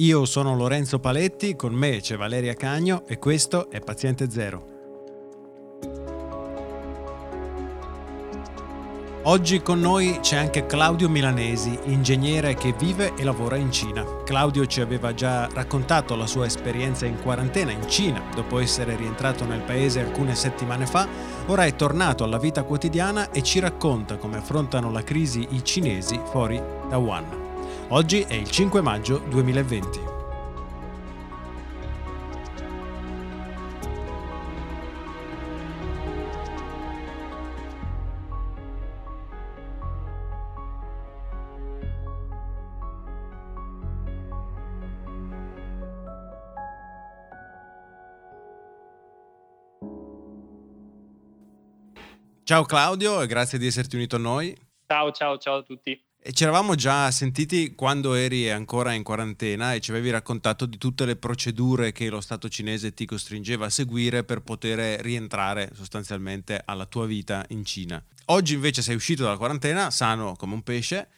Io sono Lorenzo Paletti, con me c'è Valeria Cagno e questo è Paziente Zero. Oggi con noi c'è anche Claudio Milanesi, ingegnere che vive e lavora in Cina. Claudio ci aveva già raccontato la sua esperienza in quarantena in Cina, dopo essere rientrato nel paese alcune settimane fa, ora è tornato alla vita quotidiana e ci racconta come affrontano la crisi i cinesi fuori da Wuhan. Oggi è il 5 maggio 2020. Ciao Claudio e grazie di esserti unito a noi. Ciao, ciao, ciao a tutti. E ci eravamo già sentiti quando eri ancora in quarantena e ci avevi raccontato di tutte le procedure che lo Stato cinese ti costringeva a seguire per poter rientrare sostanzialmente alla tua vita in Cina. Oggi invece sei uscito dalla quarantena sano come un pesce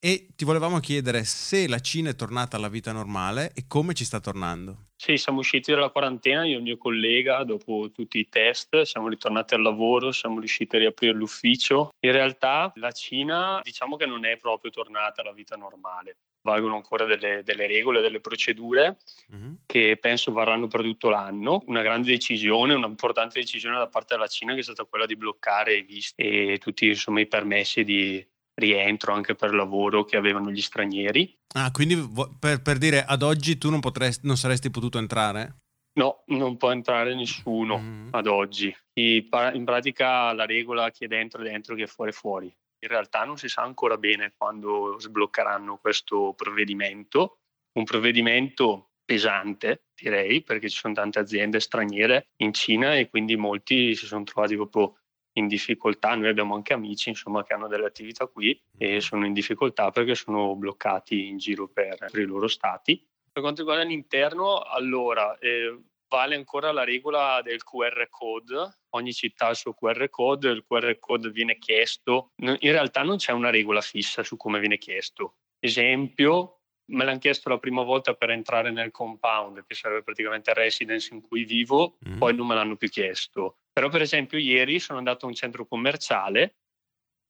e ti volevamo chiedere se la Cina è tornata alla vita normale e come ci sta tornando. Sì, siamo usciti dalla quarantena, io e il mio collega, dopo tutti i test, siamo ritornati al lavoro, siamo riusciti a riaprire l'ufficio. In realtà la Cina diciamo che non è proprio tornata alla vita normale. Valgono ancora delle, delle regole, delle procedure mm-hmm. che penso varranno per tutto l'anno. Una grande decisione, un'importante decisione da parte della Cina che è stata quella di bloccare i visti e tutti insomma, i permessi di, rientro anche per lavoro che avevano gli stranieri. Ah, quindi per, per dire ad oggi tu non, potresti, non saresti potuto entrare? No, non può entrare nessuno mm. ad oggi. In pratica la regola chi è dentro è dentro, chi è fuori è fuori. In realtà non si sa ancora bene quando sbloccheranno questo provvedimento. Un provvedimento pesante, direi, perché ci sono tante aziende straniere in Cina e quindi molti si sono trovati proprio in difficoltà, noi abbiamo anche amici insomma, che hanno delle attività qui e mm. sono in difficoltà perché sono bloccati in giro per, per i loro stati. Per quanto riguarda l'interno, allora eh, vale ancora la regola del QR code, ogni città ha il suo QR code, il QR code viene chiesto, in realtà non c'è una regola fissa su come viene chiesto. Esempio, me l'hanno chiesto la prima volta per entrare nel compound, che sarebbe praticamente residence in cui vivo, mm. poi non me l'hanno più chiesto. Però per esempio ieri sono andato a un centro commerciale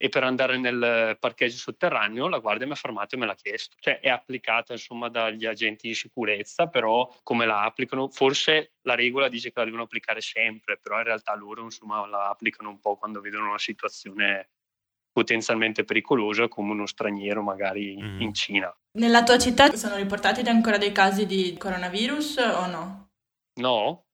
e per andare nel parcheggio sotterraneo la guardia mi ha fermato e me l'ha chiesto. Cioè è applicata insomma dagli agenti di sicurezza, però come la applicano? Forse la regola dice che la devono applicare sempre, però in realtà loro insomma la applicano un po' quando vedono una situazione potenzialmente pericolosa come uno straniero magari mm. in Cina. Nella tua città sono riportati ancora dei casi di coronavirus o no? No,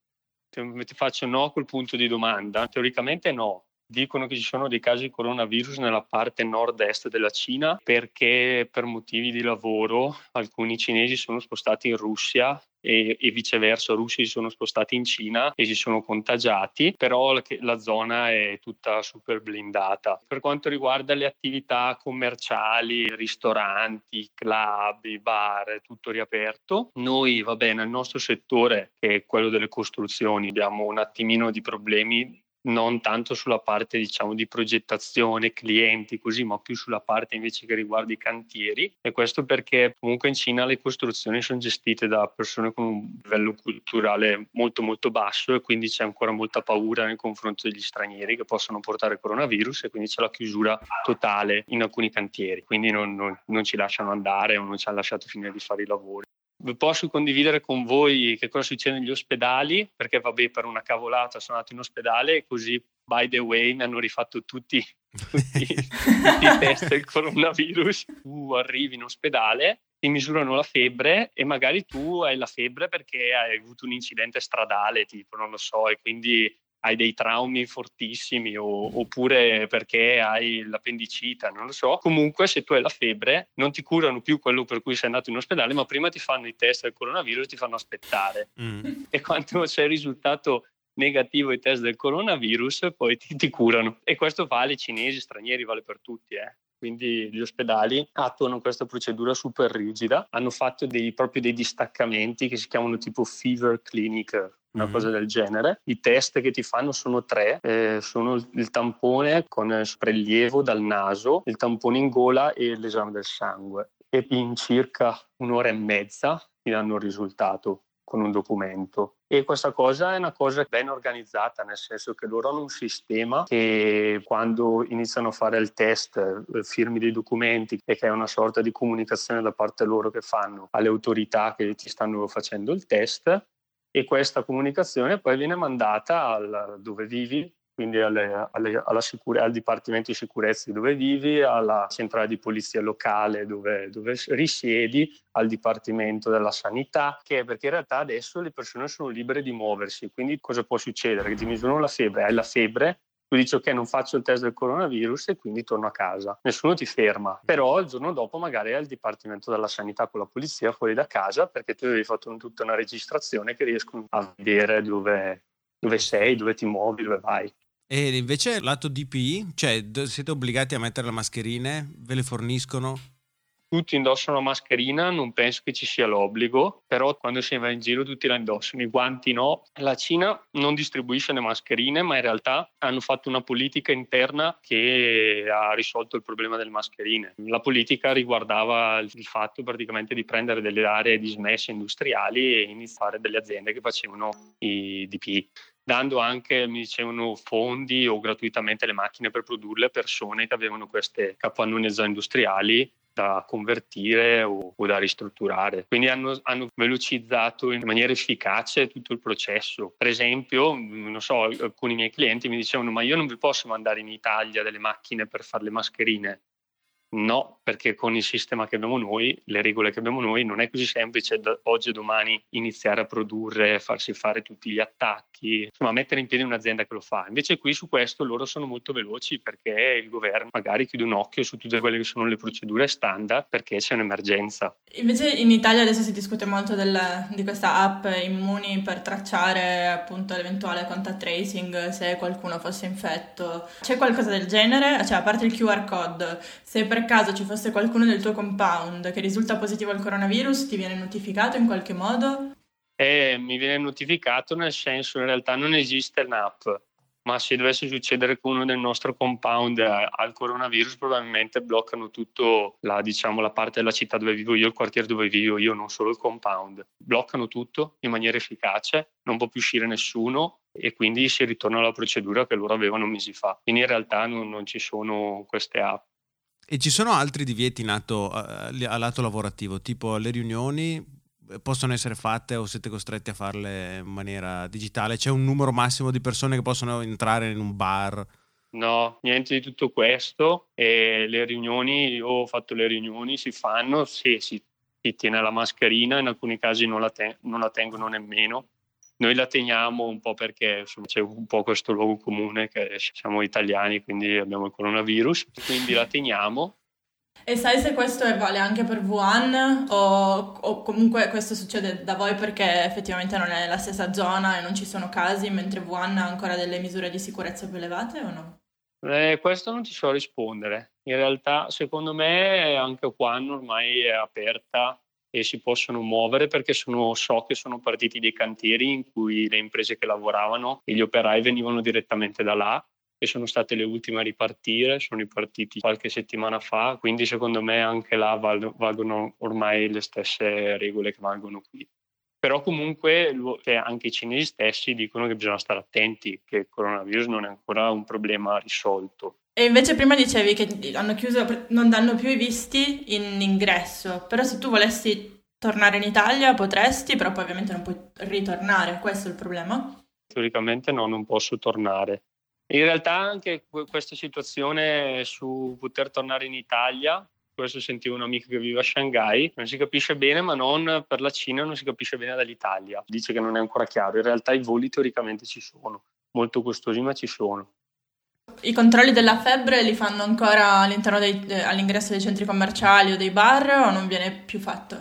ti faccio no a quel punto di domanda. Teoricamente no, Dicono che ci sono dei casi di coronavirus nella parte nord-est della Cina perché per motivi di lavoro alcuni cinesi sono spostati in Russia e, e, viceversa russi si sono spostati in Cina e si sono contagiati, però la, la, zona è tutta super blindata. Per quanto riguarda le attività commerciali, ristoranti, club, bar, tutto riaperto, noi va bene, nel nostro settore che è quello delle costruzioni abbiamo un attimino di problemi non tanto sulla parte diciamo di progettazione, clienti così, ma più sulla parte invece che riguarda i cantieri. E questo perché comunque in Cina le costruzioni sono gestite da persone con un livello culturale molto molto basso e quindi c'è ancora molta paura nei confronti degli stranieri che possono portare coronavirus e quindi c'è la chiusura totale in alcuni cantieri, quindi non, non, non ci lasciano andare o non ci hanno lasciato finire di fare i lavori posso condividere con voi che cosa succede negli ospedali, perché vabbè per una cavolata sono andato in ospedale e così by the way mi hanno rifatto tutti, tutti, tutti i test del coronavirus. Tu arrivi in ospedale, ti misurano la febbre e magari tu hai la febbre perché hai avuto un incidente stradale, tipo non lo so, e quindi hai dei traumi fortissimi o, oppure perché hai l'appendicita, non lo so. Comunque se tu hai la febbre non ti curano più quello per cui sei andato in ospedale, ma prima ti fanno i test del coronavirus e ti fanno aspettare. Mm. E quando c'è il risultato negativo ai test del coronavirus, poi ti, ti, curano. E questo vale cinesi, stranieri, vale per tutti. Eh. Quindi gli ospedali attuano questa procedura super rigida, hanno fatto dei, proprio dei distaccamenti che si chiamano tipo fever clinic una mm-hmm. cosa del genere. I test che ti fanno sono tre, eh, sono il tampone con prelievo dal naso, il tampone in gola e l'esame del sangue. E in circa un'ora e mezza ti danno il risultato con un documento. E questa cosa è una cosa ben organizzata, nel senso che loro hanno un sistema che quando iniziano a fare il test, eh, firmi dei documenti e che è una sorta di comunicazione da parte loro che fanno alle autorità che ti stanno facendo il test e questa comunicazione poi viene mandata al, dove vivi quindi alle, alle, sicure, al Dipartimento di Sicurezza dove vivi, alla centrale di polizia locale dove, dove, risiedi, al Dipartimento della Sanità, che perché in realtà adesso le persone sono libere di muoversi, quindi cosa può succedere? Che ti misurano la febbre, hai la febbre, tu dici ok non faccio il test del coronavirus e quindi torno a casa. Nessuno ti ferma. Però il giorno dopo magari hai il dipartimento della sanità con la polizia fuori da casa perché tu avevi fatto tutta una registrazione che riescono a vedere dove, dove sei dove ti muovi dove vai. E invece lato DPI, cioè siete obbligati a mettere le mascherine, ve le forniscono? Tutti indossano la mascherina, non penso che ci sia l'obbligo, però quando si va in giro tutti la indossano, i guanti no. La Cina non distribuisce le mascherine, ma in realtà hanno fatto una politica interna che ha risolto il problema delle mascherine. La politica riguardava il fatto praticamente di prendere delle aree dismesse industriali e iniziare delle aziende che facevano i DPI dando anche, mi dicevano, fondi o gratuitamente le macchine per produrle persone che avevano queste capannoni industriali da convertire o, o, da ristrutturare. Quindi hanno, hanno, velocizzato in maniera efficace tutto il processo. Per esempio, non so, alcuni miei clienti mi dicevano ma io non vi posso mandare in Italia delle macchine per fare le mascherine. No, perché con il sistema che abbiamo noi, le regole che abbiamo noi, non è così semplice da oggi e domani iniziare a produrre, farsi fare tutti gli attacchi, insomma mettere in piedi un'azienda che lo fa. Invece qui su questo loro sono molto veloci perché il governo magari chiude un occhio su tutte quelle che sono le procedure standard perché c'è un'emergenza. Invece in Italia adesso si discute molto del, di questa app Immuni per tracciare appunto l'eventuale contact tracing se qualcuno fosse infetto. C'è qualcosa del genere? Cioè a parte il QR code, se per caso ci fosse qualcuno del tuo compound che risulta positivo al coronavirus, ti viene notificato in qualche modo? Eh, mi viene notificato nel senso in realtà non esiste un'app, ma se dovesse succedere che uno del nostro compound ha il coronavirus probabilmente bloccano tutto la, diciamo, la parte della città dove vivo io, il quartiere dove vivo io, non solo il compound. Bloccano tutto in maniera efficace, non può più uscire nessuno e quindi si ritorna alla procedura che loro avevano mesi fa. Quindi in realtà non, non ci sono queste app. E ci sono altri divieti in atto, uh, a lato lavorativo, tipo le riunioni eh, possono essere fatte o siete costretti a farle in maniera digitale? C'è un numero massimo di persone che possono entrare in un bar? No, niente di tutto questo. E le riunioni, io ho fatto le riunioni, si fanno, se si, si tiene la mascherina, in alcuni casi non la, ten- non la tengono nemmeno noi la teniamo un po' perché insomma, c'è un po' questo luogo comune che siamo italiani, quindi abbiamo il coronavirus, quindi la teniamo. E sai se questo vale anche per Wuhan o, o, comunque questo succede da voi perché effettivamente non è la stessa zona e non ci sono casi, mentre Wuhan ha ancora delle misure di sicurezza più elevate o no? Eh, questo non ti so rispondere. In realtà, secondo me, anche Wuhan ormai è aperta e si possono muovere perché sono, so che sono partiti dei cantieri in cui le imprese che lavoravano e gli operai venivano direttamente da là e sono state le ultime a ripartire, sono ripartiti qualche settimana fa, quindi secondo me anche là valgono ormai le stesse regole che valgono qui. Però comunque cioè anche i cinesi stessi dicono che bisogna stare attenti, che il coronavirus non è ancora un problema risolto. E invece prima dicevi che hanno chiuso, non danno più i visti in ingresso, però se tu volessi tornare in Italia potresti, però poi ovviamente non puoi ritornare, questo è il problema? Teoricamente no, non posso tornare. In realtà anche questa situazione su poter tornare in Italia, questo sentivo un amico che vive a Shanghai, non si capisce bene, ma non per la Cina, non si capisce bene dall'Italia. Dice che non è ancora chiaro, in realtà i voli teoricamente ci sono, molto costosi ma ci sono. I controlli della febbre li fanno ancora all'interno dei, all'ingresso dei centri commerciali o dei bar o non viene più fatto?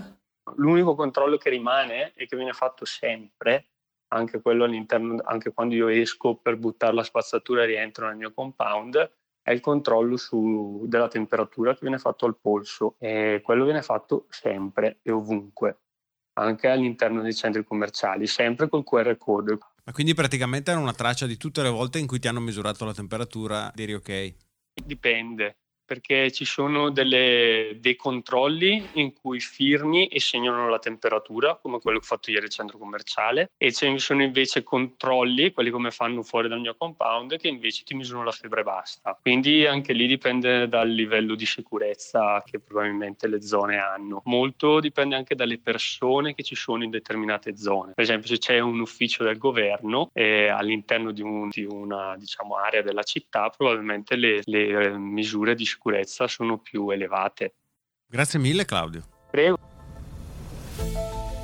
L'unico controllo che rimane e che viene fatto sempre, anche quello all'interno, anche quando io esco per buttare la spazzatura e rientro nel mio compound, è il controllo su, della temperatura che viene fatto al polso e quello viene fatto sempre e ovunque, anche all'interno dei centri commerciali, sempre col QR code. Ma quindi praticamente hanno una traccia di tutte le volte in cui ti hanno misurato la temperatura, dire ok? Dipende. Perché ci sono delle, dei controlli in cui firmi e segnano la temperatura, come quello che ho fatto ieri al centro commerciale, e ci sono invece controlli, quelli come fanno fuori dal mio compound, che invece ti misurano la febbre basta. Quindi anche lì dipende dal livello di sicurezza che probabilmente le zone hanno. Molto dipende anche dalle persone che ci sono in determinate zone. Per esempio, se c'è un ufficio del governo eh, all'interno di, un, di una diciamo, area della città, probabilmente le, le misure di sicurezza sono più elevate. Grazie mille Claudio. Prego.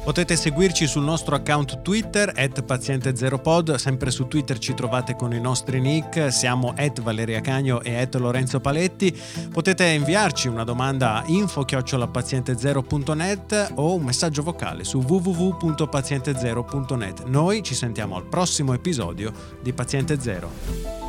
Potete seguirci sul nostro account Twitter, at paziente0pod, sempre su Twitter ci trovate con i nostri nick, siamo at Valeria Cagno e at Lorenzo Paletti. Potete inviarci una domanda a info-paziente0.net o un messaggio vocale su www.paziente0.net. Noi ci sentiamo al prossimo episodio di Paziente Zero.